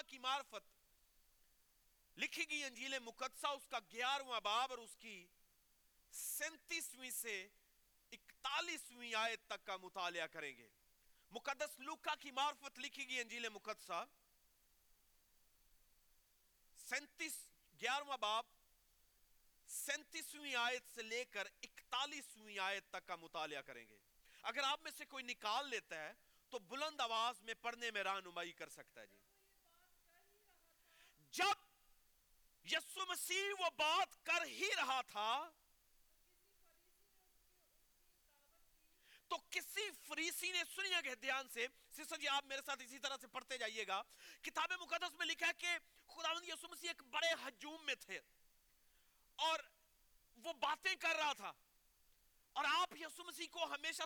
لوکا کی معرفت۔ لکھی گئی انجیل مقدسہ، اس کا گیارہواں باب اور اس کی سینتیسویں سے اکتالیسویں آیت تک کا مطالعہ کریں گے۔ مقدس لوکا کی معرفت لکھی گئی انجیل مقدسہ۔ سینتیس، گیارہواں باب، سینتیسویں آیت سے لے کر اکتالیسویں آیت تک کا مطالعہ کریں گے۔ اگر آپ میں سے کوئی نکال لیتا ہے تو بلند آواز میں پڑھنے میں رہنمائی کر سکتا ہے جی۔ جب یسو مسیح وہ بات کر ہی رہا تھا، تو کسی فریسی نے سنیا گئے دھیان سے سسر جی آپ میرے ساتھ اسی طرح سے پڑھتے جائیے گا۔ کتاب مقدس میں لکھا ہے کہ خداوند یسو مسیح ایک بڑے حجوم میں تھے اور وہ باتیں کر رہا تھا۔ اور آپ یسو مسیح کو ہمیشہ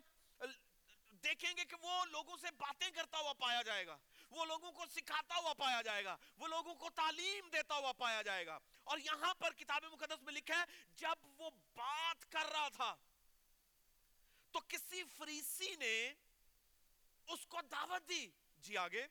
دیکھیں گے کہ وہ لوگوں سے باتیں کرتا ہوا پایا جائے گا۔ وہ لوگوں کو سکھاتا ہوا پایا جائے گا، وہ لوگوں کو تعلیم دیتا ہوا پایا جائے گا۔ اور یہاں پر کتاب مقدس میں لکھا ہے، جب وہ بات کر رہا تھا، تو کسی فریسی نے اس کو دعوت دی۔ جی آگے۔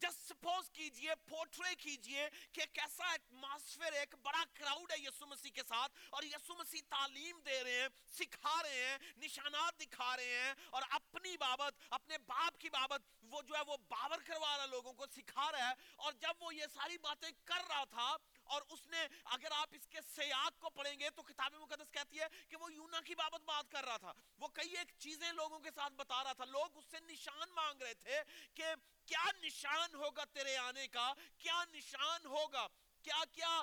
جس سپوز کیجیے پورٹرے کیجیے کہ کیسا ایٹماسفیر ایک بڑا کراؤڈ ہے یسو مسیح کے ساتھ اور یسو مسیح تعلیم دے رہے ہیں سکھا رہے ہیں نشانات دکھا رہے ہیں اور اپنی بابت اپنے باپ کی بابت وہ جو ہے وہ باور کروا رہا لوگوں کو سکھا رہا ہے اور جب وہ یہ ساری باتیں کر رہا تھا اور اس نے اگر آپ اس کے سیاق کو پڑھیں گے تو کتاب مقدس کہتی ہے کہ وہ یونا کی بابت بات کر رہا تھا۔ وہ کئی ایک چیزیں لوگوں کے ساتھ بتا رہا تھا۔ لوگ اس سے نشان مانگ رہے تھے کہ کیا نشان ہوگا تیرے آنے کا؟ کیا نشان ہوگا؟ کیا کیا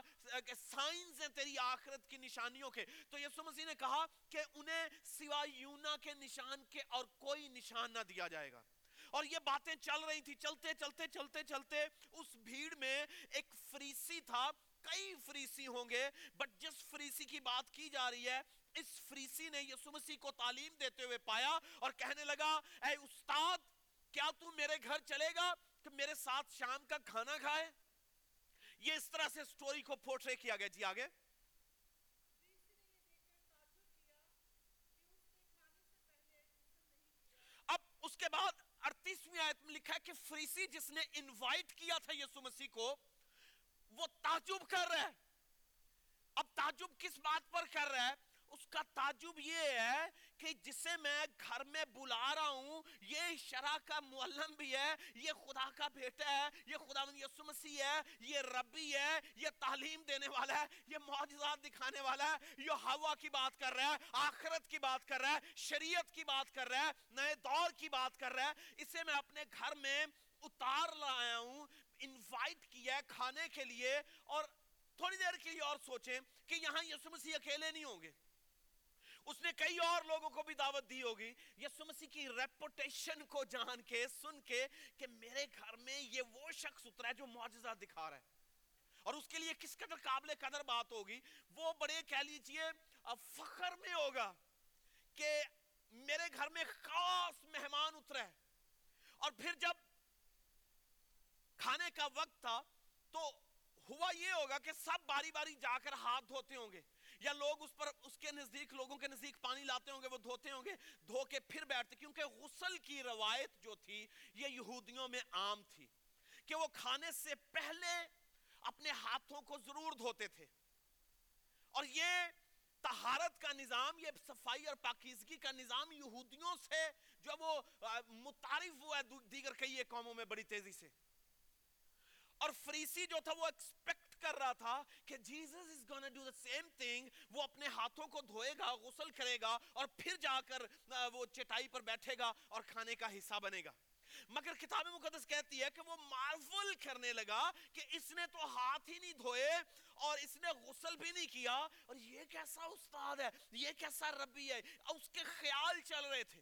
سائنز ہیں تیری آخرت کی نشانیوں کے؟ تو یسو مسیح نے کہا کہ انہیں سوا یونا کے نشان کے اور کوئی نشان نہ دیا جائے گا۔ اور یہ باتیں چل رہی تھی۔ چلتے چلتے چلتے چلتے اس بھیڑ میں ایک فریسی تھا۔ کئی فریسی ہوں گے بٹ جس فریسی کی بات کی جا رہی ہے، اس فریسی نے یسو مسیح کو تعلیم دیتے ہوئے پایا اور کہنے لگا، اے استاد، کیا تو میرے گھر چلے گا کہ میرے ساتھ شام کا کھانا کھائے؟ یہ اس طرح سے سٹوری کو پورٹرے کیا گیا۔ جی آگے۔ اب اس کے بعد ارتیسویں آیت میں لکھا ہے کہ فریسی جس نے انوائٹ کیا تھا یسو مسیح کو وہ تعجب کر رہا ہے۔ اب تعجب کس بات پر کر رہا ہے؟ اس کا تعجب یہ ہے کہ جسے میں گھر میں بلا رہا ہوں، یہ شرع کا معلم بھی ہے، یہ خدا کا بیٹا ہے، یہ خدا یسو مسیح ہے، یہ ربی ہے، یہ تعلیم دینے والا ہے، یہ معجزات دکھانے والا ہے، یہ ہوا کی بات کر رہا ہے، آخرت کی بات کر رہا ہے، شریعت کی بات کر رہا ہے، نئے دور کی بات کر رہا ہے۔ اسے میں اپنے گھر میں اتار لایا ہوں انوائٹ کیا ہے کھانے کے لیے اور تھوڑی دیر کے لیے اور سوچیں کہ یہاں یسو مسیح اکیلے نہیں ہوں گے۔ اس نے کئی اور لوگوں کو بھی دعوت دی ہوگی۔ یسو مسیح کی ریپوٹیشن کو جان کے، سن کے کہ میرے گھر میں یہ وہ شخص اترا ہے جو معجزہ دکھا رہا ہے۔ اور اس کے لیے کس قدر قابل قدر بات ہوگی۔ وہ بڑے کہہ لیجیے فخر میں ہوگا کہ میرے گھر میں خاص مہمان اترا ہے۔ اور پھر جب کھانے کا وقت تھا، تو ہوا یہ ہوگا کہ سب باری باری جا کر ہاتھ دھوتے ہوں گے، یا لوگ اس پر، اس کے نزدیک، لوگوں کے نزدیک پانی لاتے ہوں گے، وہ دھوتے ہوں گے، دھو کے پھر بیٹھتے، کیونکہ غسل کی روایت جو تھی، یہ یہودیوں میں عام تھی کہ وہ کھانے سے پہلے اپنے ہاتھوں کو ضرور دھوتے تھے۔ اور یہ تہارت کا نظام، یہ صفائی اور پاکیزگی کا نظام یہودیوں سے جو وہ متعارف ہوا ہے، دیگر کئی قوموں میں بڑی تیزی سے۔ اور فریسی جو تھا وہ ایکسپیکٹ کر رہا تھا کہ Jesus is gonna do the same thing وہ اپنے ہاتھوں کو دھوئے گا، غسل کرے گا اور پھر جا کر وہ چٹائی پر بیٹھے گا اور کھانے کا حصہ بنے گا۔ مگر کتاب مقدس کہتی ہے کہ وہ مارول کرنے لگا کہ اس نے تو ہاتھ ہی نہیں دھوئے اور اس نے غسل بھی نہیں کیا۔ اور یہ کیسا استاد ہے، یہ کیسا ربی ہے، اس کے خیال چل رہے تھے۔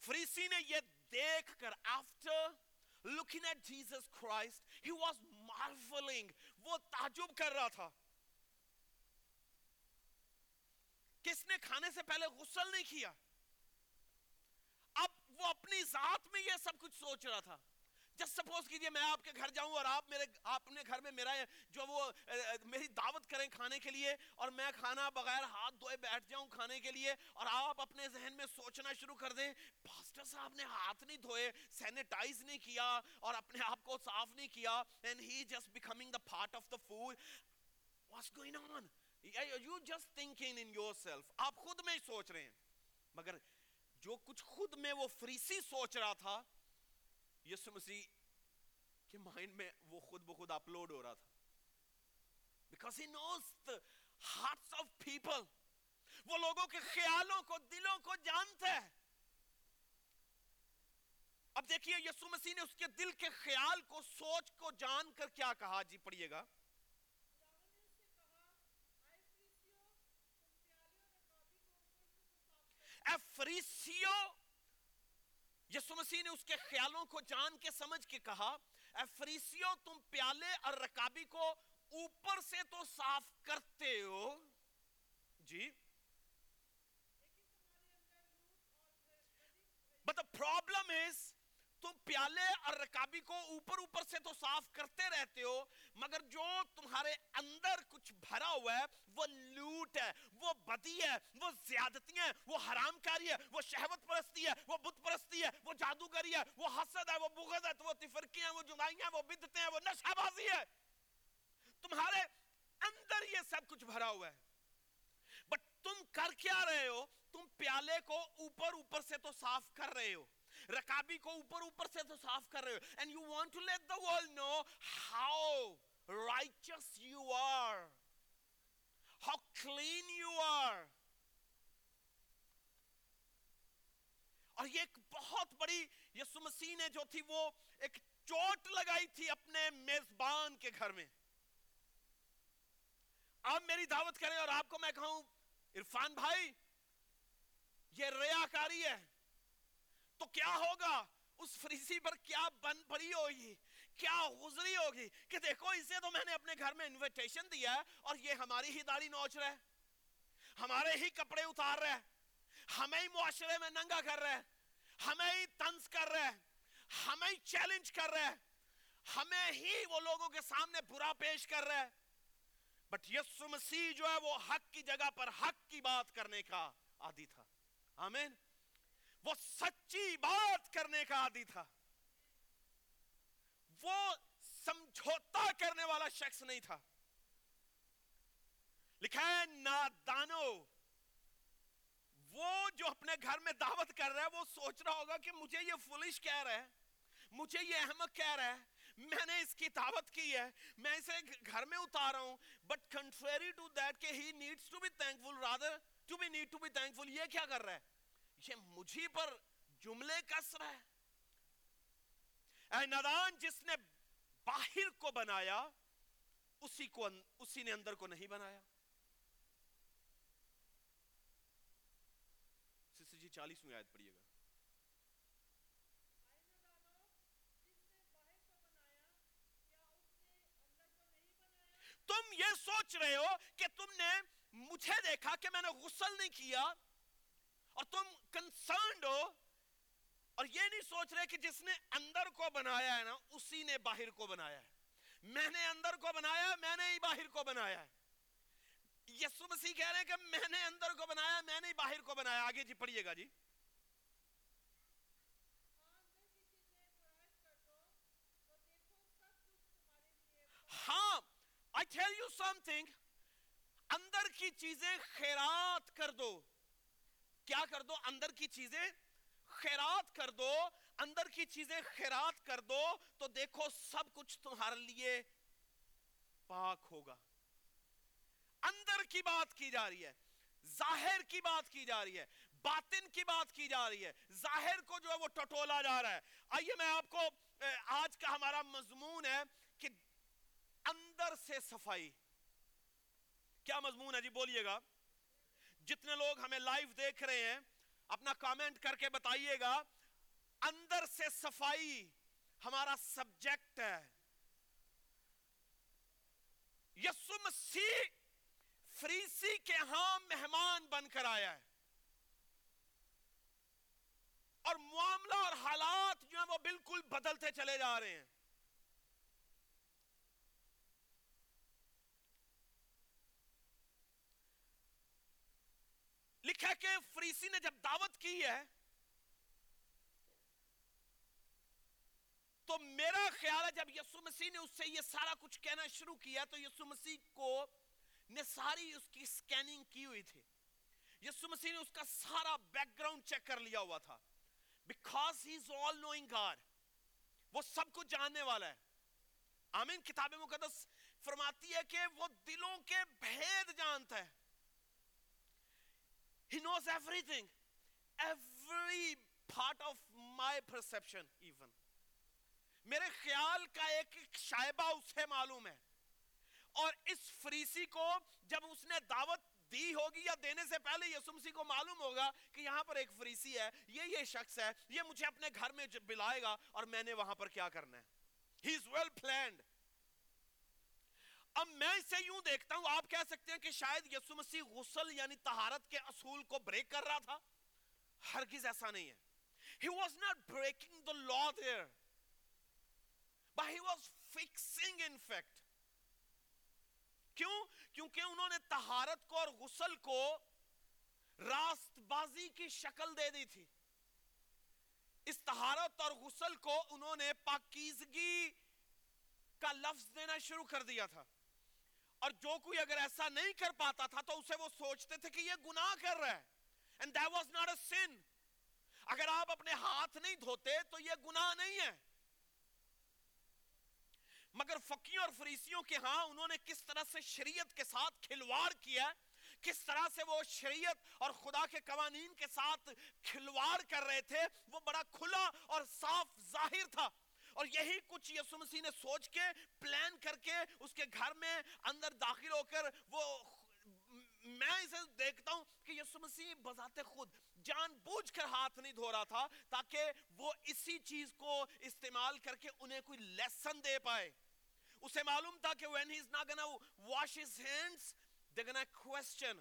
فریسی نے یہ دیکھ کر after looking at Jesus Christ he was marveling. وہ تعجب کر رہا تھا۔ کس نے کھانے سے پہلے غسل نہیں کیا؟ اب وہ اپنی ذات میں یہ سب کچھ سوچ رہا تھا۔ جس سپوز کیجیے میں آپ کے گھر جاؤں اور آپ میرے آپ اپنے گھر میں میرا جو وہ میری دعوت کریں کھانے کے لیے اور میں کھانا بغیر ہاتھ دھوئے بیٹھ جاؤں کھانے کے لیے اور آپ اپنے ذہن میں سوچنا شروع کر دیں، پاسٹر صاحب نے ہاتھ نہیں دھوئے، سینیٹائز نہیں کیا اور اپنے آپ کو صاف نہیں کیا and he just becoming the part of the food. What's going on? You just thinking in yourself. آپ خود میں ہی سوچ رہے ہیں۔ مگر جو کچھ خود میں وہ فریسی سوچ رہا تھا یسو مسیح کے مائنڈ میں وہ خود بخود اپلوڈ ہو رہا تھا۔ Because he knows the hearts of people. وہ لوگوں کے خیالوں کو، دلوں کو جانتا ہے اب دیکھیے یسو مسیح نے اس کے دل کے خیال کو، سوچ کو جان کر کیا کہا؟ جی پڑھیے گا۔ فریسیو یسو مسیح نے اس کے خیالوں کو جان کے سمجھ کے کہا، اے فریسیو، تم پیالے اور رکابی کو اوپر سے تو صاف کرتے ہو۔ جی۔ But the problem is تم پیالے اور رکابی کو اوپر اوپر سے تو صاف کرتے رہتے ہو، مگر جو تمہارے اندر کچھ بھرا ہوا ہے وہ لوٹ ہے، وہ بدی ہے، وہ زیادتی ہے وہ حرام کاری ہے، وہ شہوت پرستی ہے، وہ بت پرستی ہے، وہ جادوگری ہے، وہ حسد ہے، وہ بغض ہے وہ تفرقی ہیں، وہ جدائیاں ہیں، وہ بدتے ہیں، وہ نشہ بازی ہے تمہارے اندر یہ سب کچھ بھرا ہوا ہے۔ بٹ تم کر کیا رہے ہو؟ تم پیالے کو اوپر اوپر سے تو صاف کر رہے ہو۔ رکابی کو اوپر اوپر سے تو صاف کر رہے ہو۔ And you want to let the world know how righteous you are. How clean you are. اور یہ ایک بہت بڑی یسو مسیح نے جو تھی وہ ایک چوٹ لگائی تھی اپنے میزبان کے گھر میں آپ میری دعوت کریں اور آپ کو میں کہوں عرفان بھائی یہ ریاکاری ہے تو کیا ہوگا اس فریسی پر کیا بن پڑی ہوگی کیا غزری ہوگی کہ دیکھو اسے تو میں نے اپنے گھر میں انویٹیشن دیا ہے اور یہ ہماری ہی داڑھی نوچ رہا ہے۔ ہمارے ہی کپڑے اتار رہا ہے۔ ہمیں ہی معاشرے میں ننگا کر رہا ہے۔ ہمیں ہی تنس کر رہا ہے۔ ہمیں ہی چیلنج کر رہا ہے۔ ہمیں ہی وہ لوگوں کے سامنے برا پیش کر رہا ہے۔ بٹ یسو مسیح جو ہے وہ حق کی جگہ پر حق کی بات کرنے کا عادی تھا۔ آمین۔ وہ سچی بات کرنے کا عادی تھا۔ وہ سمجھوتا کرنے والا شخص نہیں تھا۔ لکھا ہے، نادانو، وہ جو اپنے گھر میں دعوت کر رہا ہے، وہ سوچ رہا ہوگا کہ مجھے یہ فلش کہہ رہا ہے، مجھے یہ احمق کہہ رہا ہے، میں نے اس کی دعوت کی ہے، میں اسے گھر میں اتارا ہوں۔ بٹ کنٹریری ٹو دیٹ کہ he needs to be thankful rather to be need to be thankful یہ کیا کر رہا ہے؟ یہ مجھے پر جملے کس رہا ہے؟ اے نادان جس نے باہر کو بنایا اسی کو اسی نے اندر کو نہیں بنایا۔ سسر جی چالیسویں آیت پڑھیے گا۔ تم یہ سوچ رہے ہو کہ تم نے مجھے دیکھا کہ میں نے غسل نہیں کیا اور تم کنسرنڈ ہو اور یہ نہیں سوچ رہے کہ جس نے اندر کو بنایا ہے نا، اسی نے باہر کو بنایا ہے۔ میں نے اندر کو بنایا، میں نے ہی باہر کو بنایا ہے۔ یسو مسیح کہہ رہے ہیں کہ میں نے اندر کو بنایا، میں نے ہی باہر کو بنایا۔ آگے جی پڑھئے گا جی۔ ہاں I tell you something اندر کی چیزیں خیرات کر دو۔ کیا کر دو؟ اندر کی چیزیں خیرات کر دو، اندر کی چیزیں خیرات کر دو، تو دیکھو سب کچھ تمہارے لیے پاک ہوگا۔ اندر کی بات کی جا رہی ہے، ظاہر کی بات کی جا رہی ہے، باطن کی بات کی جا رہی ہے۔ ظاہر کو جو ہے وہ ٹٹولا جا رہا ہے۔ آئیے میں آپ کو آج کا ہمارا مضمون ہے کہ اندر سے صفائی۔ کیا مضمون ہے؟ جی بولیے گا۔ جتنے لوگ ہمیں لائیو دیکھ رہے ہیں اپنا کامنٹ کر کے بتائیے گا، اندر سے صفائی ہمارا سبجیکٹ ہے۔ یسو مسیح فریسی کے ہاں مہمان بن کر آیا ہے۔ اور معاملہ اور حالات جو ہیں وہ بالکل بدلتے چلے جا رہے ہیں۔ لکھا کہ فریسی نے جب دعوت کی ہے، تو میرا خیال ہے جب یسو مسیح نے اس سے یہ سارا کچھ کہنا شروع کیا، تو یسو مسیح کو نے ساری اس کی سکیننگ کی ہوئی تھی۔ یسو مسیح نے اس کا سارا بیک گراؤنڈ چیک کر لیا ہوا تھا۔ Because he is all knowing God وہ سب کو جاننے والا ہے۔ آمین، کتاب مقدس فرماتی ہے کہ وہ دلوں کے بھید جانتا ہے۔ He knows everything. Every part of my perception even. میرے خیال کا ایک ایک شائبہ اسے معلوم ہے اور اس فریسی کو جب اس نے دعوت دی ہوگی یا دینے سے پہلے یسو مسیح کو معلوم ہوگا کہ یہاں پر ایک فریسی ہے، یہ یہ شخص ہے، یہ مجھے اپنے گھر میں بلائے گا اور میں نے وہاں پر کیا کرنا ہے ہی از ویل پلانڈ اب میں اسے یوں دیکھتا ہوں، آپ کہہ سکتے ہیں کہ شاید یسو مسیح غسل یعنی طہارت کے اصول کو بریک کر رہا تھا۔ ہرگز ایسا نہیں ہے۔ He was not breaking the law there. But he was fixing in fact. کیوں؟ کیونکہ انہوں نے طہارت کو اور غسل کو راست بازی کی شکل دے دی تھی۔ اس طہارت اور غسل کو انہوں نے پاکیزگی کا لفظ دینا شروع کر دیا تھا۔ اور جو کوئی اگر ایسا نہیں کر پاتا تھا تو اسے وہ سوچتے تھے کہ یہ گناہ کر رہا ہے۔ And that was not a sin اگر آپ اپنے ہاتھ نہیں دھوتے تو یہ گناہ نہیں ہے۔ مگر فقیوں اور فریسیوں کے ہاں انہوں نے کس طرح سے شریعت کے ساتھ کھلوار کیا کس طرح سے وہ شریعت اور خدا کے قوانین کے ساتھ کھلوار کر رہے تھے، وہ بڑا کھلا اور صاف ظاہر تھا۔ اور یہی کچھ یسو مسیح نے سوچ کے پلان کر کے اس کے گھر میں اندر داخل ہو کر وہ میں اسے دیکھتا ہوں کہ یسو مسیح بذات خود جان بوجھ کر ہاتھ نہیں دھو رہا تھا تاکہ وہ اسی چیز کو استعمال کر کے انہیں کوئی لیسن دے پائے۔ اسے معلوم تھا کہ when he's not gonna wash his hands they're gonna question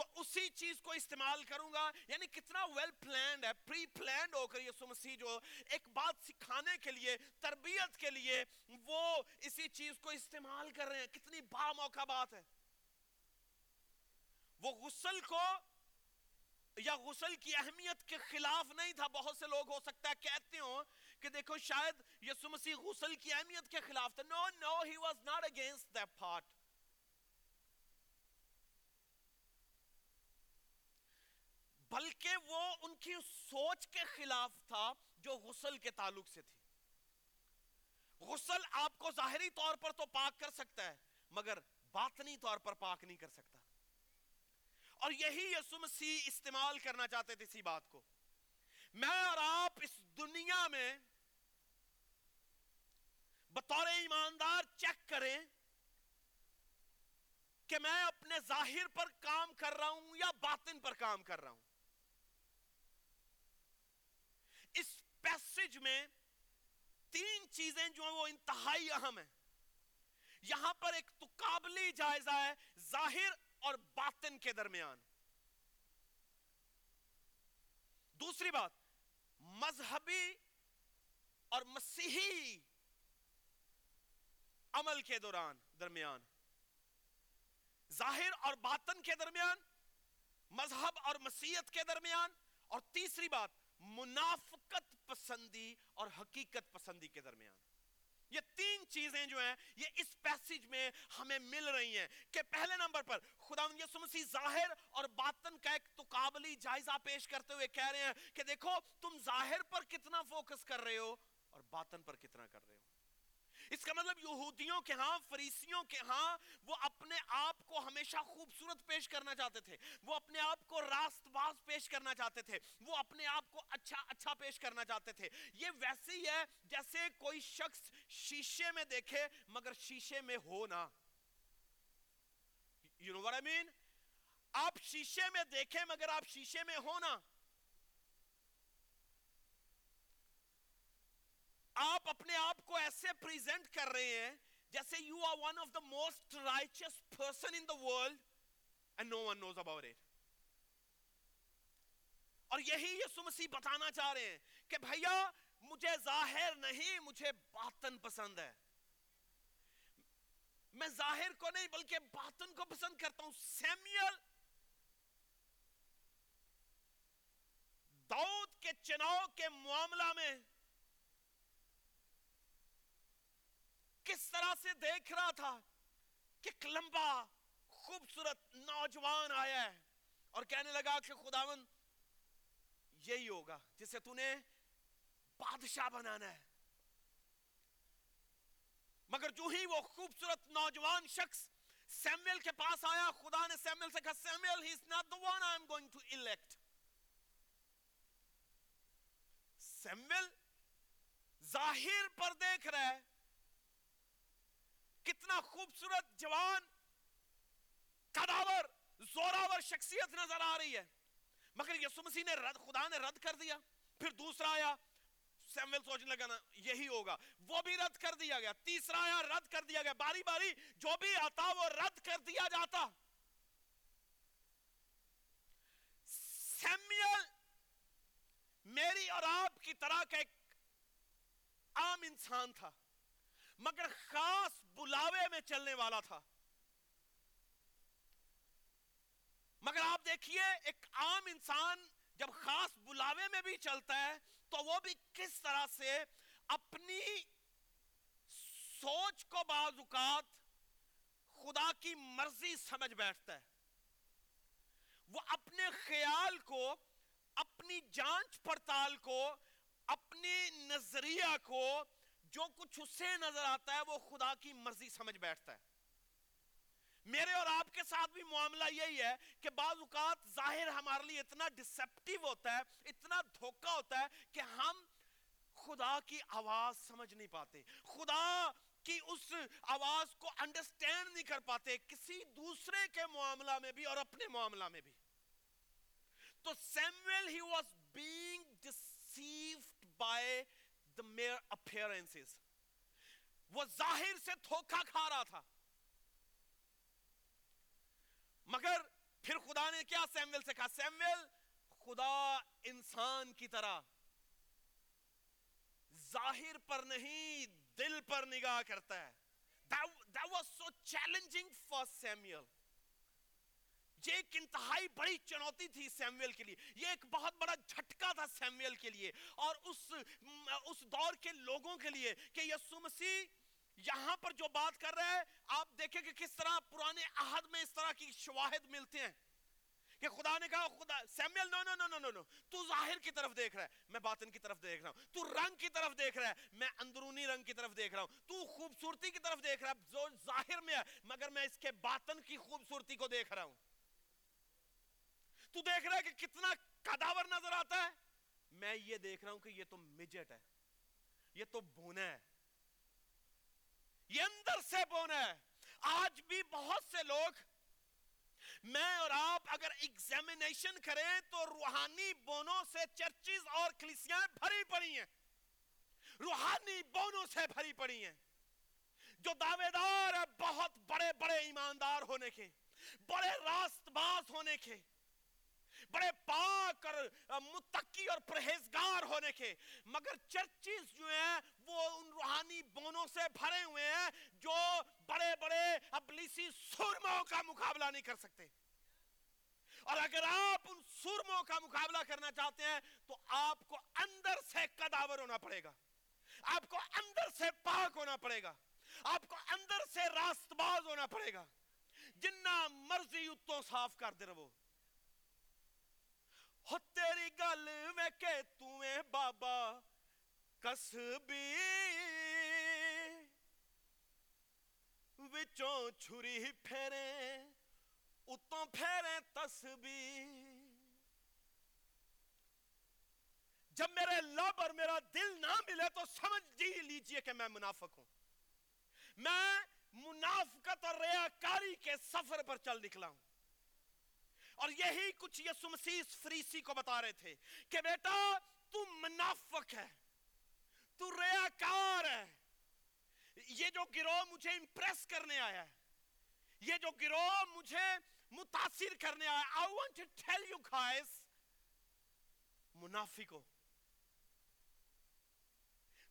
تو اسی چیز کو استعمال کروں گا۔ یعنی کتنا ویل پلانڈ ہے پری پلانڈ ہو کر یسو مسیح جو ایک بات سکھانے کے لیے، تربیت کے لیے وہ اسی چیز کو استعمال کر رہے ہیں۔ کتنی با موقع بات ہے۔ وہ غسل کو یا غسل کی اہمیت کے خلاف نہیں تھا۔ بہت سے لوگ ہو سکتا ہے کہتے ہوں کہ دیکھو شاید یسو مسیح غسل کی اہمیت کے خلاف تھا no no he was not against that part بلکہ وہ ان کی سوچ کے خلاف تھا جو غسل کے تعلق سے تھی۔ غسل آپ کو ظاہری طور پر تو پاک کر سکتا ہے، مگر باطنی طور پر پاک نہیں کر سکتا۔ اور یہی یسو مسیح استعمال کرنا چاہتے تھے اسی بات کو۔ میں اور آپ اس دنیا میں بطور ایماندار چیک کریں کہ میں اپنے ظاہر پر کام کر رہا ہوں یا باطن پر کام کر رہا ہوں۔ اس پیسج میں تین چیزیں جو ہیں وہ انتہائی اہم ہیں۔ یہاں پر ایک تقابلی جائزہ ہے ظاہر اور باطن کے درمیان۔ دوسری بات، مذہبی اور مسیحی عمل کے دوران، درمیان۔ ظاہر اور باطن کے درمیان، مذہب اور مسیحت کے درمیان۔ اور تیسری بات منافقت پسندی اور حقیقت پسندی کے درمیان۔ یہ تین چیزیں جو ہیں، یہ اس پیسج میں ہمیں مل رہی ہیں کہ پہلے نمبر پر خدا یسو مسیح ظاہر اور باطن کا ایک تقابلی جائزہ پیش کرتے ہوئے کہہ رہے ہیں کہ دیکھو، تم ظاہر پر کتنا فوکس کر رہے ہو اور باطن پر کتنا کر رہے ہو۔ اس کا مطلب یہودیوں کے ہاں فریسیوں کے ہاں وہ اپنے آپ کو ہمیشہ خوبصورت پیش کرنا چاہتے تھے۔ وہ اپنے آپ کو راست باز پیش کرنا چاہتے تھے۔ وہ اپنے آپ کو اچھا اچھا پیش کرنا چاہتے تھے۔ یہ ویسے ہی ہے، جیسے کوئی شخص شیشے میں دیکھے مگر شیشے میں ہو نا you know what I mean? آپ شیشے میں دیکھیں مگر آپ شیشے میں ہو نا آپ اپنے آپ کو ایسے پریزنٹ کر رہے ہیں جیسے you are one of the most riches person in the world and no one knows about it اور یہی یسو مسیح بتانا چاہ رہے ہیں کہ بھیا، مجھے ظاہر نہیں، مجھے باطن پسند ہے۔ میں ظاہر کو نہیں، بلکہ باطن کو پسند کرتا ہوں۔ سیمیل داؤد کے چناؤ کے معاملہ میں کس طرح سے دیکھ رہا تھا کہ ایک لمبا، خوبصورت نوجوان آیا ہے اور کہنے لگا کہ خداون یہی ہوگا جسے تو نے بادشاہ بنانا ہے۔ مگر جو ہی وہ خوبصورت نوجوان شخص سیمیل کے پاس آیا، خدا نے سیمیل سے کہا سیمیل ہی is not the one I'm going to elect. سیمیل ظاہر پر دیکھ رہا ہے کتنا خوبصورت جوان قداور زوراور شخصیت نظر آ رہی ہے۔ مگر یسو مسیح نے رد، خدا نے رد کر دیا، پھر دوسرا آیا سیمویل سوچنے لگا نا، یہی ہوگا۔ وہ بھی رد کر دیا گیا، تیسرا آیا، رد کر دیا گیا۔ باری باری جو بھی آتا، وہ رد کر دیا جاتا۔ سیمیل میری اور آپ کی طرح کا ایک عام انسان تھا، مگر خاص بلاوے میں چلنے والا تھا۔ مگر آپ دیکھیے، ایک عام انسان جب خاص بلاوے میں بھی چلتا ہے، تو وہ بھی کس طرح سے اپنی سوچ کو بعض اوقات خدا کی مرضی سمجھ بیٹھتا ہے۔ وہ اپنے خیال کو، اپنی جانچ پڑتال کو، اپنی نظریہ کو جو کچھ اسے نظر آتا ہے وہ خدا کی مرضی سمجھ بیٹھتا ہے۔ میرے اور آپ کے ساتھ بھی معاملہ یہی ہے کہ بعض اوقات ظاہر ہمارے لیے اتنا ڈسپٹیو ہوتا ہے، اتنا دھوکہ ہوتا ہے کہ ہم خدا کی آواز سمجھ نہیں پاتے، خدا کی اس آواز کو انڈرسٹینڈ نہیں کر پاتے کسی دوسرے کے معاملہ میں بھی اور اپنے معاملہ میں بھی۔ تو Samuel he was being deceived by mere appearances وہ ظاہر سے دھوکہ کھا رہا تھا۔ مگر پھر خدا نے کیا سیمویل سے کہا؟ سیمویل خدا انسان کی طرح ظاہر پر نہیں، دل پر نگاہ کرتا ہے۔ That was so challenging for Samuel. یہ ایک انتہائی بڑی چنوتی تھی سیمویل کے لیے۔ یہ ایک بہت بڑا جھٹکا تھا سیمویل کے لیے۔ اور اس اس دور کے لوگوں کے لیے کہ یسو مسیح یہاں پر جو بات کر رہا ہے، آپ دیکھیں کہ کس طرح پرانے عہد میں اس طرح کی شواہد ملتے ہیں۔ کہ خدا نے کہا، خدا سیمیل نو نو نو نو نو، تو ظاہر کی طرف دیکھ رہا ہے۔ میں باطن کی طرف دیکھ رہا ہوں۔ تو رنگ کی طرف دیکھ رہا ہے۔ میں اندرونی رنگ کی طرف دیکھ رہا ہوں۔ تو خوبصورتی کی طرف دیکھ رہا ہے۔ جو ظاہر میں ہے، مگر میں اس کے باطن کی خوبصورتی کو دیکھ رہا ہوں۔ تو دیکھ رہا ہے کہ کتنا قداور نظر آتا ہے۔ میں یہ دیکھ رہا ہوں کہ یہ تو مجٹ ہے۔ یہ تو بونا ہے۔ یہ اندر سے بونا ہے۔ آج بھی بہت سے لوگ میں اور آپ اگر ایگزامینیشن کریں تو روحانی بونوں سے چرچز اور کلیسیاں بھری پڑی ہیں۔ روحانی بونوں سے بھری پڑی ہیں۔ جو دعوے دار ہے بہت بڑے بڑے ایماندار ہونے کے، بڑے راست باز ہونے کے۔ بڑے پاک اور متقی اور پرہیزگار ہونے کے۔ مگر چرچز جو ہیں، وہ ان روحانی بونوں سے بھرے ہوئے ہیں، جو بڑے بڑے ابلیسی سرموں کا مقابلہ نہیں کر سکتے۔ اور اگر آپ ان سرموں کا مقابلہ کرنا چاہتے ہیں، تو آپ کو اندر سے قداور ہونا پڑے گا۔ آپ کو اندر سے پاک ہونا پڑے گا۔ آپ کو اندر سے راست باز ہونا پڑے گا۔ جنہ مرضی اتوں صاف کر دے رہو۔ ہو تیری گل میں کہ تمہیں بابا کسبی وچوں چھری پھیرے اتوں پھیرے تسبی جب میرے لب اور میرا دل نہ ملے تو سمجھ جی لیجیے کہ میں منافق ہوں میں منافقت اور ریاکاری کے سفر پر چل نکلا ہوں اور یہی کچھ یسو مسیح فریسی کو بتا رہے تھے کہ بیٹا، تو منافق ہے، تو ریاکار ہے۔ یہ جو گروہ مجھے امپریس کرنے آیا ہے، یہ جو گروہ مجھے متاثر کرنے آیا I want to tell you guys منافقو،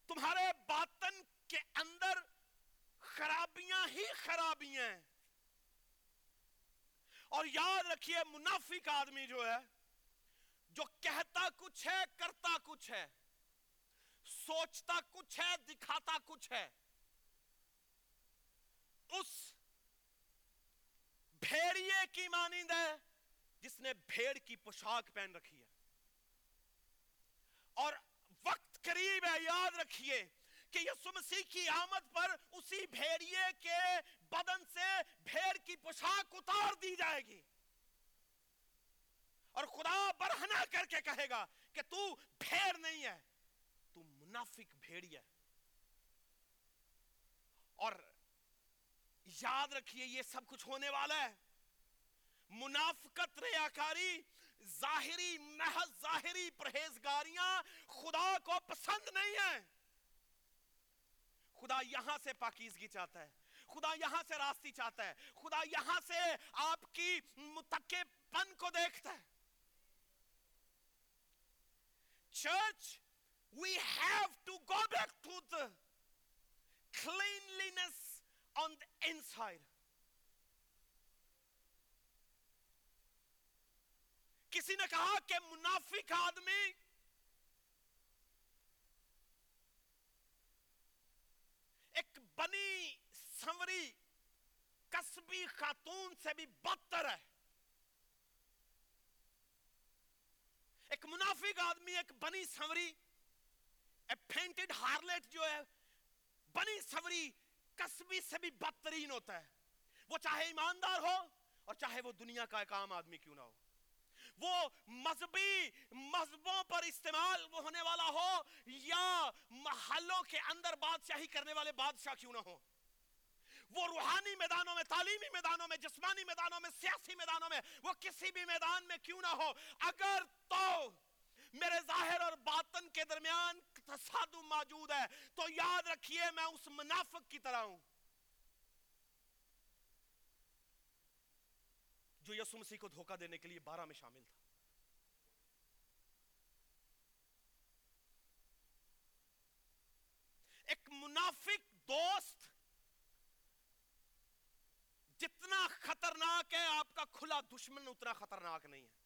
تمہارے باطن کے اندر خرابیاں ہی خرابیاں ہیں۔ اور یاد رکھیے، منافق آدمی جو ہے، جو کہتا کچھ ہے، کرتا کچھ ہے، سوچتا کچھ ہے، دکھاتا کچھ ہے، اس بھیڑیے کی مانند ہے جس نے بھیڑ کی پوشاک پہن رکھی ہے۔ اور وقت قریب ہے، یاد رکھیے کہ یسو مسیح کی آمد پر اسی بھیڑیے کے بدن سے بھیڑ کی پوشاک اتار دی جائے گی۔ اور خدا برہنا کر کے کہے گا کہ تو بھیڑ نہیں ہے، تو منافق بھیڑی ہے۔ اور یاد رکھیے، یہ سب کچھ ہونے والا ہے۔ منافقت ریاکاری، ظاہری محض ظاہری پرہیزگاریاں خدا کو پسند نہیں ہیں۔ خدا یہاں سے پاکیزگی چاہتا ہے۔ خدا یہاں سے راستی چاہتا ہے، خدا یہاں سے آپ کی متقع پن کو دیکھتا ہے۔ Church we have to go back to the cleanliness on the inside کسی نے کہا کہ منافق آدمی ایک بنی سمری کسبی خاتون سے بھی بدتر ہے۔ ایک منافق آدمی، ایک بنی سمری پینٹڈ ہارلیٹ جو ہے، بنی سمری کسبی سے بھی بدترین ہوتا ہے۔ وہ چاہے ایماندار ہو اور چاہے وہ دنیا کا ایک عام آدمی کیوں نہ ہو۔ وہ مذہبی مذہبوں پر استعمال ہونے والا ہو یا محلوں کے اندر بادشاہی کرنے والے بادشاہ کیوں نہ ہو وہ روحانی میدانوں میں، تعلیمی میدانوں میں، جسمانی میدانوں میں، سیاسی میدانوں میں، وہ کسی بھی میدان میں کیوں نہ ہو، اگر تو میرے ظاہر اور باطن کے درمیان تصادم موجود ہے، تو یاد رکھیے میں اس منافق کی طرح ہوں۔ جو یسو مسیح کو دھوکہ دینے کے لیے بارہ میں شامل تھا۔ ایک منافق دوست جتنا خطرناک ہے، آپ کا کھلا دشمن اتنا خطرناک نہیں ہے۔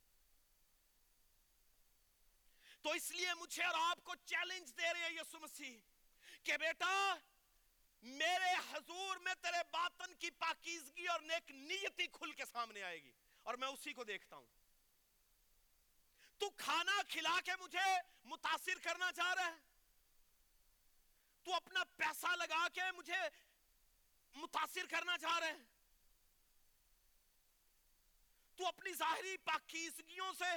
تو اس لیے مجھے اور آپ کو چیلنج دے رہے ہیں یسو مسیح کہ بیٹا، میرے حضور میں تیرے باطن کی پاکیزگی اور نیک نیتی کھل کے سامنے آئے گی اور میں اسی کو دیکھتا ہوں۔ تو کھانا کھلا کے مجھے متاثر کرنا چاہ رہا ہے۔ تو اپنا پیسہ لگا کے مجھے متاثر کرنا چاہ رہے ہیں تو اپنی ظاہری پاکیزگیوں سے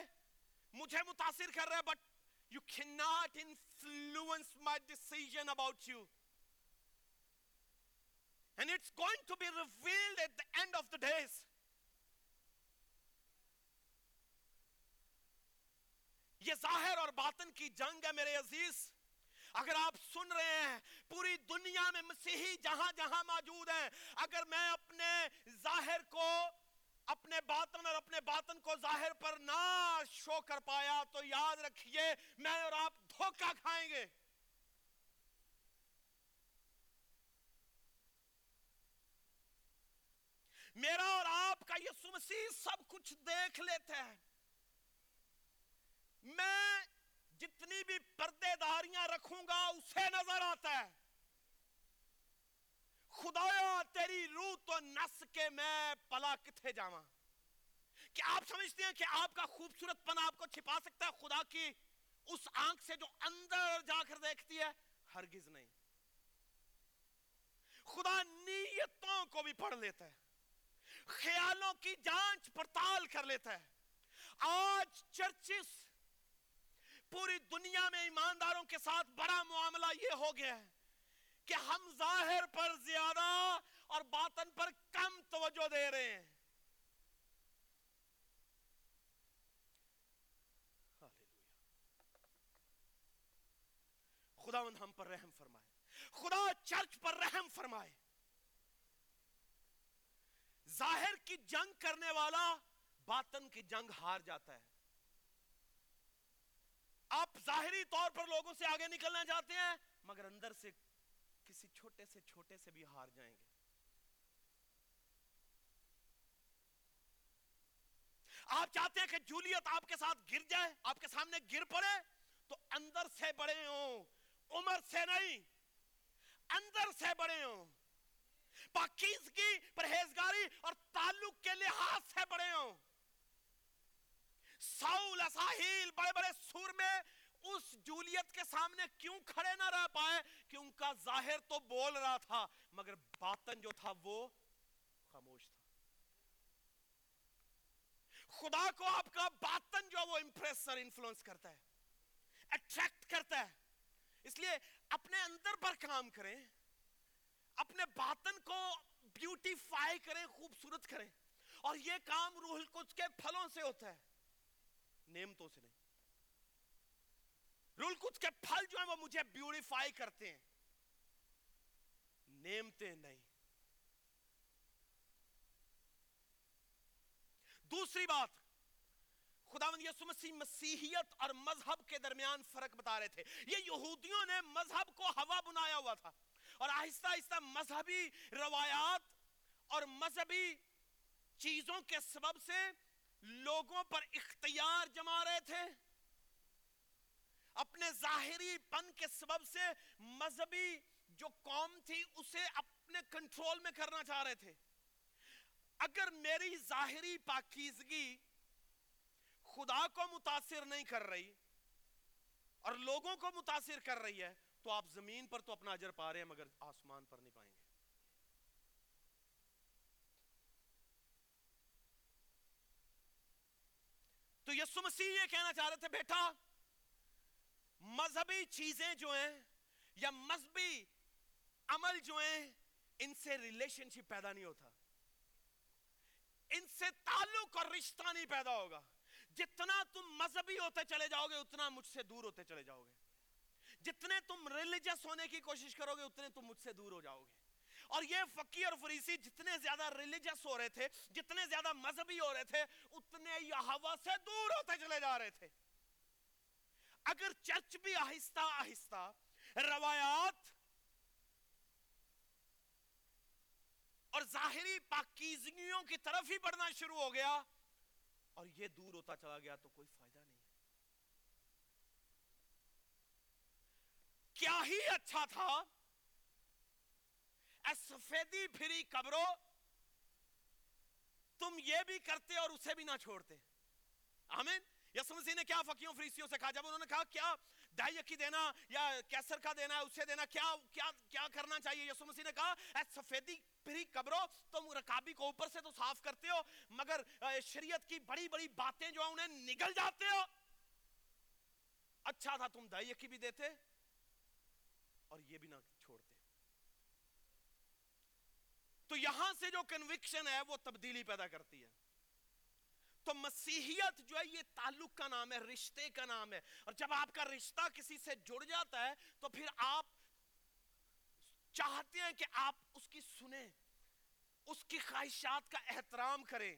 مجھے متاثر کر رہا ہے but you can not influence my decision about you And it's going to be revealed at the end of the days. یہ ظاہر اور باطن کی جنگ ہے میرے عزیز اگر آپ سن رہے ہیں، پوری دنیا میں مسیحی جہاں جہاں موجود ہیں، اگر میں اپنے ظاہر کو اپنے باطن اور اپنے باطن کو ظاہر پر نہ شو کر پایا تو یاد رکھیے، میں اور آپ دھوکہ کھائیں گے۔ میرا اور آپ کا یسو مسیح سب کچھ دیکھ لیتے ہیں۔ میں جتنی بھی پردے داریاں رکھوں گا، اسے نظر آتا ہے۔ خدایا، تیری روح تو نس کے میں پلا کتھے جاواں؟ کہ آپ سمجھتے ہیں کہ آپ کا خوبصورت پن آپ کو چھپا سکتا ہے؟ خدا کی اس آنکھ سے جو اندر جا کر دیکھتی ہے، ہرگز نہیں۔ خدا نیتوں کو بھی پڑھ لیتا ہے، خیالوں کی جانچ پڑتال کر لیتا ہے۔ آج چرچز پوری دنیا میں ایمانداروں کے ساتھ بڑا معاملہ یہ ہو گیا ہے کہ ہم ظاہر پر زیادہ اور باطن پر کم توجہ دے رہے ہیں۔ خدا ہم پر رحم فرمائے۔ خدا چرچ پر رحم فرمائے۔ ظاہر کی جنگ کرنے والا باطن کی جنگ ہار جاتا ہے۔ آپ ظاہری طور پر لوگوں سے آگے نکلنا چاہتے ہیں، مگر اندر سے کسی چھوٹے سے چھوٹے سے بھی ہار جائیں گے۔ آپ چاہتے ہیں کہ جولیت آپ کے ساتھ گر جائے، آپ کے سامنے گر پڑے، تو اندر سے بڑے ہوں، عمر سے نہیں، اندر سے بڑے ہوں۔ پاکیزگی پرہیزگاری اور تعلق کے لحاظ سے بڑے ہوں۔ ساؤل، اساہیل، بڑے بڑے سور میں اس جولیت کے سامنے کیوں کھڑے نہ رہ پائے کہ ان کا ظاہر تو بول رہا تھا، مگر باطن جو تھا وہ خاموش تھا۔ خدا کو آپ کا باطن جو وہ امپریسر انفلوئنس کرتا ہے اٹریکٹ کرتا ہے۔ اس لیے اپنے اندر پر کام کریں، اپنے باطن کو بیوٹیفائی کریں، خوبصورت کریں۔ اور یہ کام روح القدس کے پھلوں سے ہوتا ہے، نعمتوں سے نہیں۔ روح القدس کے پھل جو ہیں وہ مجھے بیوٹیفائی کرتے ہیں۔ نعمتیں نہیں۔ دوسری بات، خداوند یسو مسیح مسیحیت اور مذہب کے درمیان فرق بتا رہے تھے۔ یہ یہودیوں نے مذہب کو ہوا بنایا ہوا تھا۔ اور آہستہ آہستہ مذہبی روایات اور مذہبی چیزوں کے سبب سے لوگوں پر اختیار جما رہے تھے۔ اپنے ظاہری پن کے سبب سے مذہبی جو قوم تھی، اسے اپنے کنٹرول میں کرنا چاہ رہے تھے۔ اگر میری ظاہری پاکیزگی خدا کو متاثر نہیں کر رہی اور لوگوں کو متاثر کر رہی ہے، تو آپ زمین پر تو اپنا اجر پا رہے ہیں، مگر آسمان پر نہیں پائیں گے۔ تو یسو مسیح یہ کہنا چاہ رہے تھے، بیٹا مذہبی چیزیں جو ہیں یا مذہبی عمل جو ہیں، ان سے ریلیشن شپ پیدا نہیں ہوتا۔ ان سے تعلق اور رشتہ نہیں پیدا ہوگا۔ جتنا تم مذہبی ہوتے چلے جاؤ گے، اتنا مجھ سے دور ہوتے چلے جاؤ گے۔ جتنے تم ریلیجس ہونے کی کوشش کرو گے، اتنے تم مجھ سے دور ہو جاؤ گے۔ اور یہ فقی اور فریسی جتنے زیادہ ریلیجس ہو رہے تھے، جتنے زیادہ مذہبی ہو رہے تھے، اتنے یہوا سے دور ہوتے چلے جا رہے تھے۔ اگر چرچ بھی آہستہ آہستہ روایات اور ظاہری پاکیزگیوں کی طرف ہی بڑھنا شروع ہو گیا اور یہ دور ہوتا چلا گیا تو کوئی فائدہ نہیں کیا ہی اچھا تھا۔ اے سفیدی پھری قبروں، تم یہ بھی کرتے اور اسے بھی نہ چھوڑتے۔ آمین۔ یسو مسیح نے کیا فقیوں فریسیوں سے کہا؟ جب انہوں نے کہا، کیا دائی کی دینا یا کیسر کا دینا ہے اسے دینا، کیا کیا کیا کرنا چاہیے؟ یسو مسیح نے کہا، اے سفیدی پھری قبروں، تم رکابی کو اوپر سے تو صاف کرتے ہو، مگر شریعت کی بڑی بڑی باتیں جو ہیں، انہیں نگل جاتے ہو۔ اچھا تھا تم دائی کی بھی دیتے اور یہ بھی نہ چھوڑتے۔ تو یہاں سے جو کنوکشن ہے، وہ تبدیلی پیدا کرتی ہے۔ تو مسیحیت جو ہے یہ تعلق کا نام ہے، رشتے کا نام ہے۔ اور جب آپ کا رشتہ کسی سے جڑ جاتا ہے تو پھر آپ چاہتے ہیں کہ آپ اس کی سنیں، اس کی خواہشات کا احترام کریں۔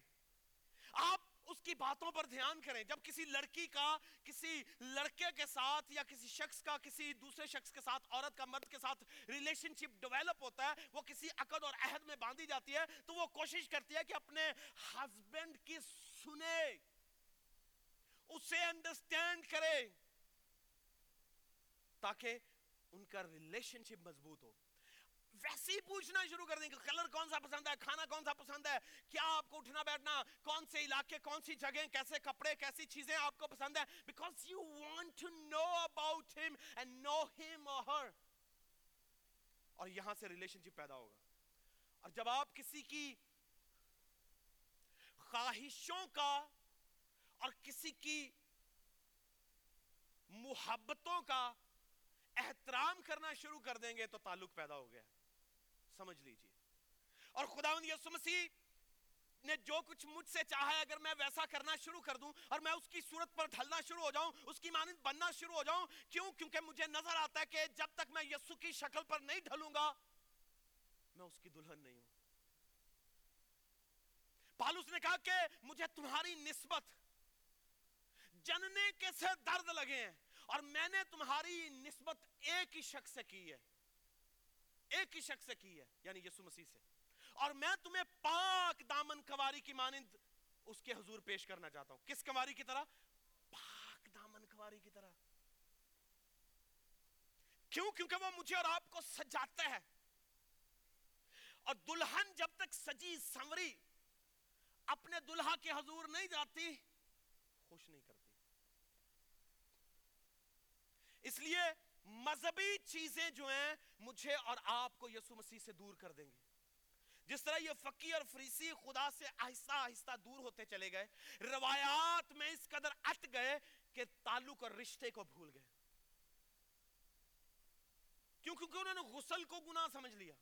آپ اس کی باتوں پر دھیان کریں۔ جب کسی لڑکی کا، کسی لڑکے کے ساتھ یا کسی شخص کا، کسی دوسرے شخص کے ساتھ، عورت کا، مرد کے ساتھ ریلیشن شپ ڈیولپ ہوتا ہے، وہ کسی عقد اور عہد میں باندھی جاتی ہے تو وہ کوشش کرتی ہے کہ اپنے ہسبینڈ کی سنے۔ اسے انڈرسٹینڈ کرے۔ تاکہ ان کا ریلیشن شپ مضبوط ہو۔ ویسے ہی پوچھنا شروع کر دیں کہ کلر کون سا پسند ہے، کھانا کون سا پسند ہے، کیا آپ کو اٹھنا بیٹھنا، کون سے علاقے، کون سی جگہیں، کیسے کپڑے، کیسی چیزیں آپ کو پسند ہے because you want to know about ہم اینڈ نو ہم اور ہر اور یہاں سے ریلیشن شپ پیدا ہوگا۔ اور جب آپ کسی کی خواہشوں کا اور کسی کی محبتوں کا احترام کرنا شروع کر دیں گے تو تعلق پیدا ہو گیا۔ سمجھ لیجیے۔ اور خداوند یسو مسیح نے جو کچھ مجھ سے چاہا ہے اگر میں ویسا کرنا شروع کر دوں اور میں اس کی صورت پر ڈھلنا شروع ہو جاؤں، اس کی مانند بننا شروع ہو جاؤں، کیوں؟ کیونکہ مجھے نظر آتا ہے کہ جب تک میں یسو کی شکل پر نہیں ڈھلوں گا، میں اس کی دلہن نہیں ہوں۔ پالوس نے کہا کہ مجھے تمہاری نسبت جننے کے سے درد لگے ہیں اور میں نے تمہاری نسبت ایک ہی شخص سے کی ہے۔ ایک ہی شخص سے کی ہے یعنی یسو مسیح سے۔ اور میں تمہیں پاک دامن کواری کی مانند اس کے حضور پیش کرنا چاہتا ہوں۔ کس کواری کی طرح؟ پاک دامن کواری کی طرح۔ کیوں؟ کیونکہ وہ مجھے اور آپ کو سجاتا ہے اور دلہن جب تک سجی، سنوری اپنے دلہا کے حضور نہیں جاتی، خوش نہیں کرتی۔ اس لیے مذہبی چیزیں جو ہیں، مجھے اور آپ کو یسو مسیح سے دور کر دیں گے۔ جس طرح یہ فقی اور فریسی خدا سے آہستہ آہستہ دور ہوتے چلے گئے، روایات میں اس قدر اٹ گئے کہ تعلق اور رشتے کو بھول گئے۔ کیوں؟ کیونکہ انہوں نے غسل کو گناہ سمجھ لیا۔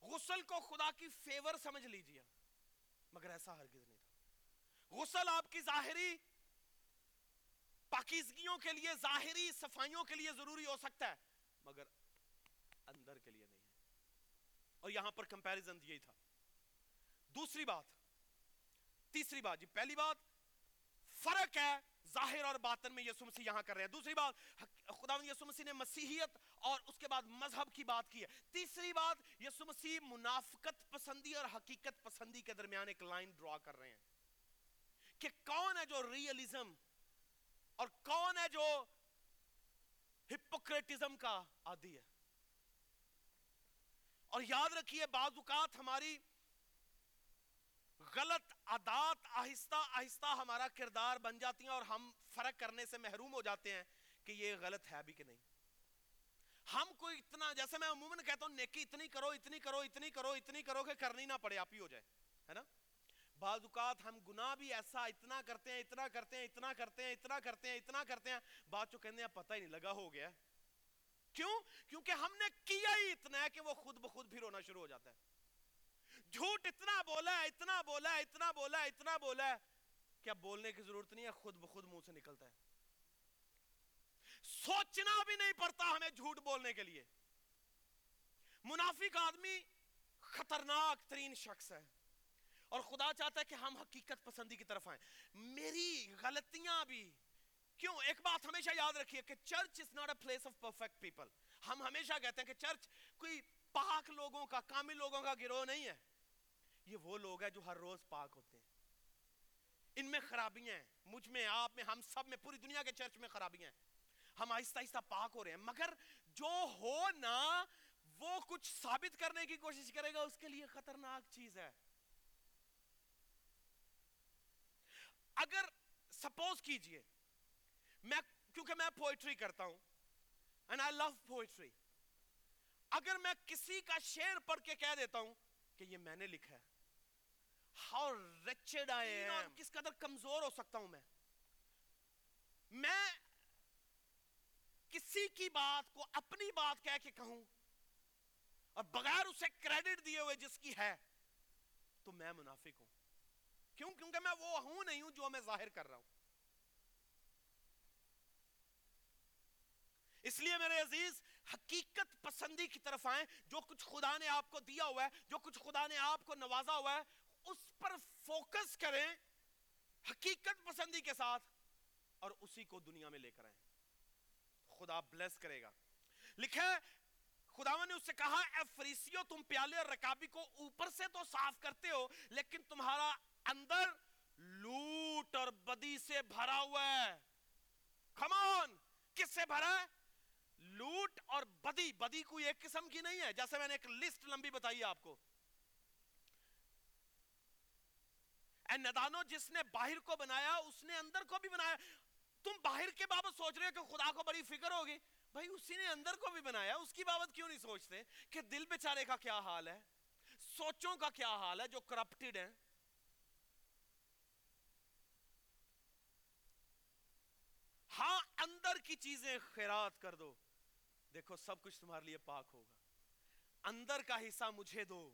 غسل کو خدا کی فیور سمجھ لیجیے۔ مگر ایسا ہرگز نہیں تھا۔ غسل آپ کی ظاہری پاکیزگیوں کے لیے، ظاہری صفائیوں کے لیے ضروری ہو سکتا ہے، مگر اندر کے لیے نہیں ہے۔ اور یہاں پر کمپیریزن یہی تھا۔ دوسری بات، تیسری بات جی پہلی بات، فرق ہے ظاہر اور باطن میں یسو مسیح یہاں کر رہے ہیں۔ دوسری بات خدا یسو مسیح نے مسیحیت اور اس کے بعد مذہب کی بات کی ہے۔ تیسری بات یسو مسیح منافقت پسندی اور حقیقت پسندی کے درمیان ایک لائن ڈرا کر رہے ہیں کہ کون ہے جو ریئلزم اور کون ہے جو ہپوکریٹزم کا عادی ہے۔ اور یاد رکھیے، بعض اوقات ہماری غلط عادات آہستہ آہستہ ہمارا کردار بن جاتی ہیں اور ہم فرق کرنے سے محروم ہو جاتے ہیں کہ یہ غلط ہے بھی کہ نہیں۔ ہم کوئی اتنا، جیسے میں عموماً کہتا ہوں، نیکی اتنی کرو اتنی کرو اتنی کرو اتنی کرو کہ کرنی نہ پڑے، آپ ہی ہو جائے، ہے نا؟ بعض اوقات ہم گناہ بھی ایسا اتنا کرتے ہیں، اتنا کرتے ہیں، اتنا کرتے ہیں، اتنا کرتے ہیں، اتنا کرتے ہیں بات جو کہنے ہیں، پتہ ہی نہیں لگا، ہو گیا۔ کیوں؟ کیونکہ ہم نے کیا ہی اتنا ہے کہ وہ خود بخود بھی رونا شروع ہو جاتا ہے۔ جھوٹ اتنا بولا ہے، اتنا بولا ہے، اتنا بولا ہے، اتنا بولا ہے کیا بولنے کی ضرورت نہیں ہے، خود بخود منہ سے نکلتا ہے۔ سوچنا بھی نہیں پڑتا ہمیں جھوٹ بولنے کے لیے۔ منافق آدمی خطرناک ترین شخص ہے۔ اور خدا چاہتا ہے کہ ہم حقیقت پسندی کی طرف آئیں۔ میری غلطیاں بھی۔ کیوں؟ ایک بات ہمیشہ یاد رکھیے کہ church is not a place of perfect people ہم ہمیشہ کہتے ہیں کہ چرچ کوئی پاک لوگوں کا، کامل لوگوں کا گروہ نہیں ہے۔ یہ وہ لوگ ہیں جو ہر روز پاک ہوتے ہیں۔ ان میں خرابیاں ہیں۔ مجھ میں، آپ میں، ہم سب میں، پوری دنیا کے چرچ میں خرابیاں ہیں۔ ہم آہستہ آہستہ پاک ہو رہے ہیں۔ مگر جو ہو نا وہ کچھ ثابت کرنے کی کوشش کرے گا اس کے لیے خطرناک چیز ہے۔ اگر سپوز کیجیے میں کیونکہ میں پوئٹری کرتا ہوں and I love poetry اگر میں کسی کا شعر پڑھ کے کہہ دیتا ہوں کہ یہ میں نے لکھا ہے wretched I am کس قدر کمزور ہو سکتا ہوں میں؟ میں کسی کی بات کو اپنی بات کہہ کے کہوں اور بغیر اسے کریڈٹ دیے ہوئے جس کی ہے، تو میں منافق ہوں۔ کیوں؟ کیونکہ میں وہ ہوں نہیں ہوں جو میں ظاہر کر رہا ہوں۔ اس لیے میرے عزیز، حقیقت پسندی کی طرف آئیں۔ جو کچھ خدا نے آپ کو دیا ہوا ہے، جو کچھ خدا نے آپ کو نوازا ہوا ہے، اس پر فوکس کریں حقیقت پسندی کے ساتھ اور اسی کو دنیا میں لے کر آئیں۔ خدا بلیس کرے گا۔ لکھے خداون نے اس سے کہا، اے فریسیو، تم پیالے اور رکابی کو اوپر سے تو صاف کرتے ہو، لیکن تمہارا اندر لوٹ اور بدی سے بھرا ہوا ہے۔ کمان کس سے بھرا ہے؟ لوٹ اور بدی۔ بدی کوئی ایک قسم کی نہیں ہے، جیسے میں نے ایک لسٹ لمبی بتائی آپ کو۔ اے ندانو، جس نے باہر کو بنایا، اس نے اندر کو بھی بنایا۔ تم باہر کے بابت سوچ رہے ہو کہ خدا کو بڑی فکر ہوگی؟ بھائی، اسی نے اندر کو بھی بنایا، اس کی بابت کیوں نہیں سوچتے؟ کہ دل بیچارے کا کیا حال ہے؟ سوچوں کا کیا حال ہے جو کرپٹڈ ہیں؟ ہاں اندر کی چیزیں خیرات کر دو۔ دیکھو، سب کچھ تمہارے لیے پاک ہوگا۔ اندر کا حصہ مجھے دو۔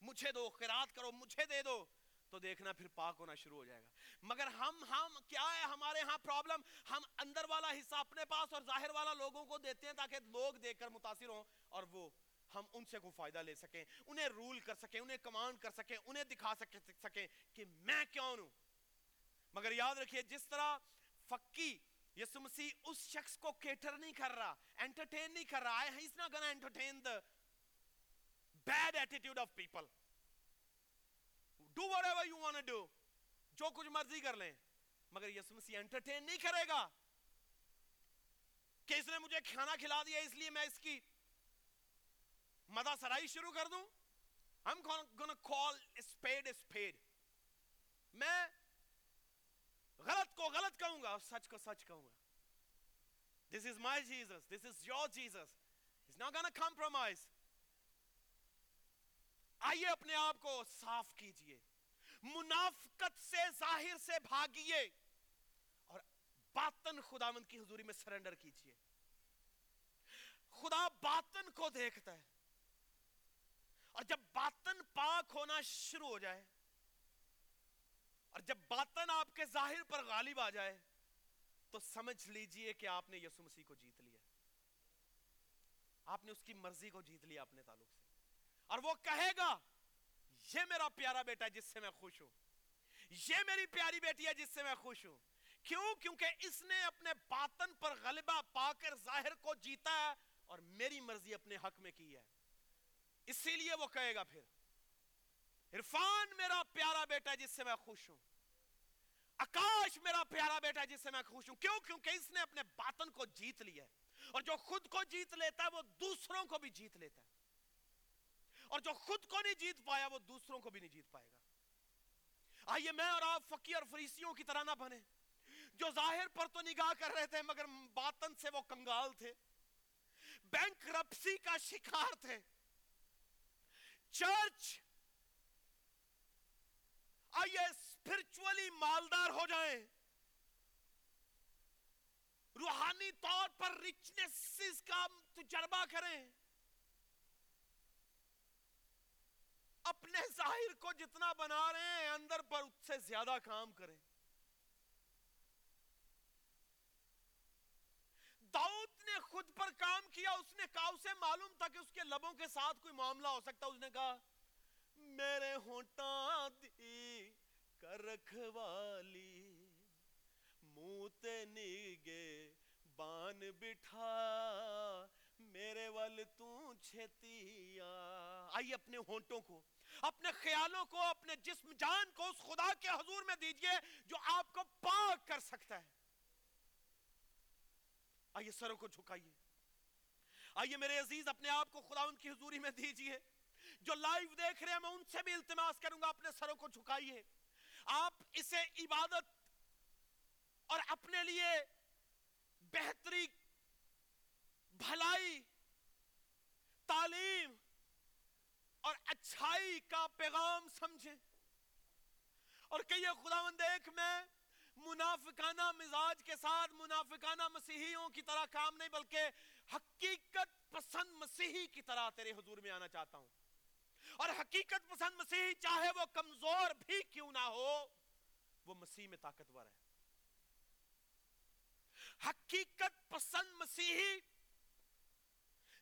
مجھے دو، خیرات کرو، مجھے دے دو۔ تو دیکھنا پھر پاک ہونا شروع ہو جائے گا۔ مگر ہم ہم، کیا ہے؟ ہمارے ہاں پرابلم ہم اندر والا حصہ اپنے پاس اور ظاہر والا لوگوں کو دیتے ہیں تاکہ لوگ دیکھ کر متاثر ہوں اور وہ ہم ان سے کوئی فائدہ لے سکیں، انہیں رول کر سکیں، انہیں کمانڈ کر سکیں، انہیں دکھا سکیں کہ میں کون ہوں۔ مگر یاد رکھیے، جس طرح فقی یسو مسیح اس شخص کو کیٹر نہیں کر رہا انٹرٹین نہیں کر رہا ہے he's not gonna entertain the bad attitude of people do whatever you want to do. جو کچھ مرضی کر لیں۔ مگر یسو مسیح انٹرٹین نہیں کرے گا۔ کہ اس نے مجھے کھانا کھلا دیا، اس لیے میں اس کی مدا سرائی شروع کر دوں۔ I'm gonna call a spade a spade میں غلط کو غلط کہوں گا اور سچ کو سچ کہوں گا۔ This is my Jesus. This is your Jesus. He's not gonna compromise. آئیے اپنے آپ کو صاف کیجیے۔ منافقت سے ظاہر سے بھاگیے اور باطن خداوند کی حضوری میں سرنڈر کیجیے خدا باطن کو دیکھتا ہے اور جب باطن پاک ہونا شروع ہو جائے اور جب باطن آپ کے ظاہر پر غالب آ جائے تو سمجھ لیجیے کہ آپ نے یسو مسیح کو جیت لیا۔ آپ نے اس کی مرضی کو جیت لیا اپنے تعلق سے۔ اور وہ کہے گا یہ میرا پیارا بیٹا جس سے میں خوش ہوں۔ یہ میری پیاری بیٹی ہے جس سے میں خوش ہوں۔ کیوں؟ کیونکہ اس نے اپنے باطن پر غلبہ پا کر ظاہر کو جیتا ہے اور میری مرضی اپنے حق میں کی ہے۔ اسی لیے وہ کہے گا پھر، عرفان میرا پیارا بیٹا جس سے میں خوش ہوں۔ اکاش میرا پیارا بیٹا جس سے میں خوش ہوں۔ کیوں؟ کیونکہ اس نے اپنے باطن کو جیت لیا ہے۔ اور جو خود کو جیت لیتا ہے وہ دوسروں کو بھی جیت لیتا ہے۔ اور جو خود کو نہیں جیت پایا، وہ دوسروں کو بھی نہیں جیت پائے گا۔ آئیے میں اور آپ فقی اور فریسیوں کی طرح نہ بنے۔ جو ظاہر پر تو نگاہ کر رہے تھے، مگر باطن سے وہ کنگال تھے۔ بینک رپسی کا شکار تھے۔ چرچ، آئیے اسپرچولی مالدار ہو جائیں۔ روحانی طور پر ریچنس کا تجربہ کریں۔ اپنے ظاہر کو جتنا بنا رہے ہیں، اندر پر اس سے زیادہ کام کریں۔ داؤد نے خود پر کام کیا، اس نے کہا اسے معلوم تھا کہ اس کے لبوں کے ساتھ کوئی معاملہ ہو سکتا اس نے کہا، میرے ہونٹاں دی کر رکھوالی، موتے نیگے بان بٹھا، میرے وال تو چھتی آئیے اپنے ہونٹوں کو، اپنے خیالوں کو، اپنے جسم جان کو اس خدا کے حضور میں دیجیے جو آپ کو پاک کر سکتا ہے۔ آئیے سروں کو جھکائیے۔ آئیے میرے عزیز، اپنے آپ کو خدا ان کی حضوری میں دیجیے۔ جو لائیو دیکھ رہے ہیں، میں ان سے بھی التماس کروں گا، اپنے سروں کو جھکائیے۔ آپ اسے عبادت اور اپنے لیے بہتری، بھلائی، تعلیم اور اچھائی کا پیغام سمجھیں اور کہیے خداوند ایک میں منافقانہ مزاج کے ساتھ منافقانہ مسیحیوں کی طرح کام نہیں، بلکہ حقیقت پسند مسیحی کی طرح تیرے حضور میں آنا چاہتا ہوں۔ اور حقیقت پسند مسیحی چاہے وہ کمزور بھی کیوں نہ ہو، وہ مسیح میں طاقتور ہے۔ حقیقت پسند مسیحی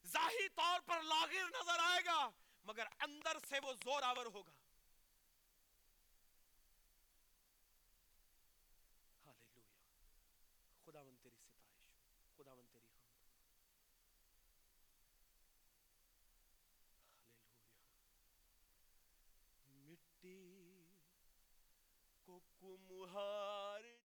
ظاہری طور پر لاغر نظر آئے گا۔ مگر اندر سے وہ زور آور ہوگا۔ خداون تیری ستائش خداون تیری حمد مٹی کو کمہا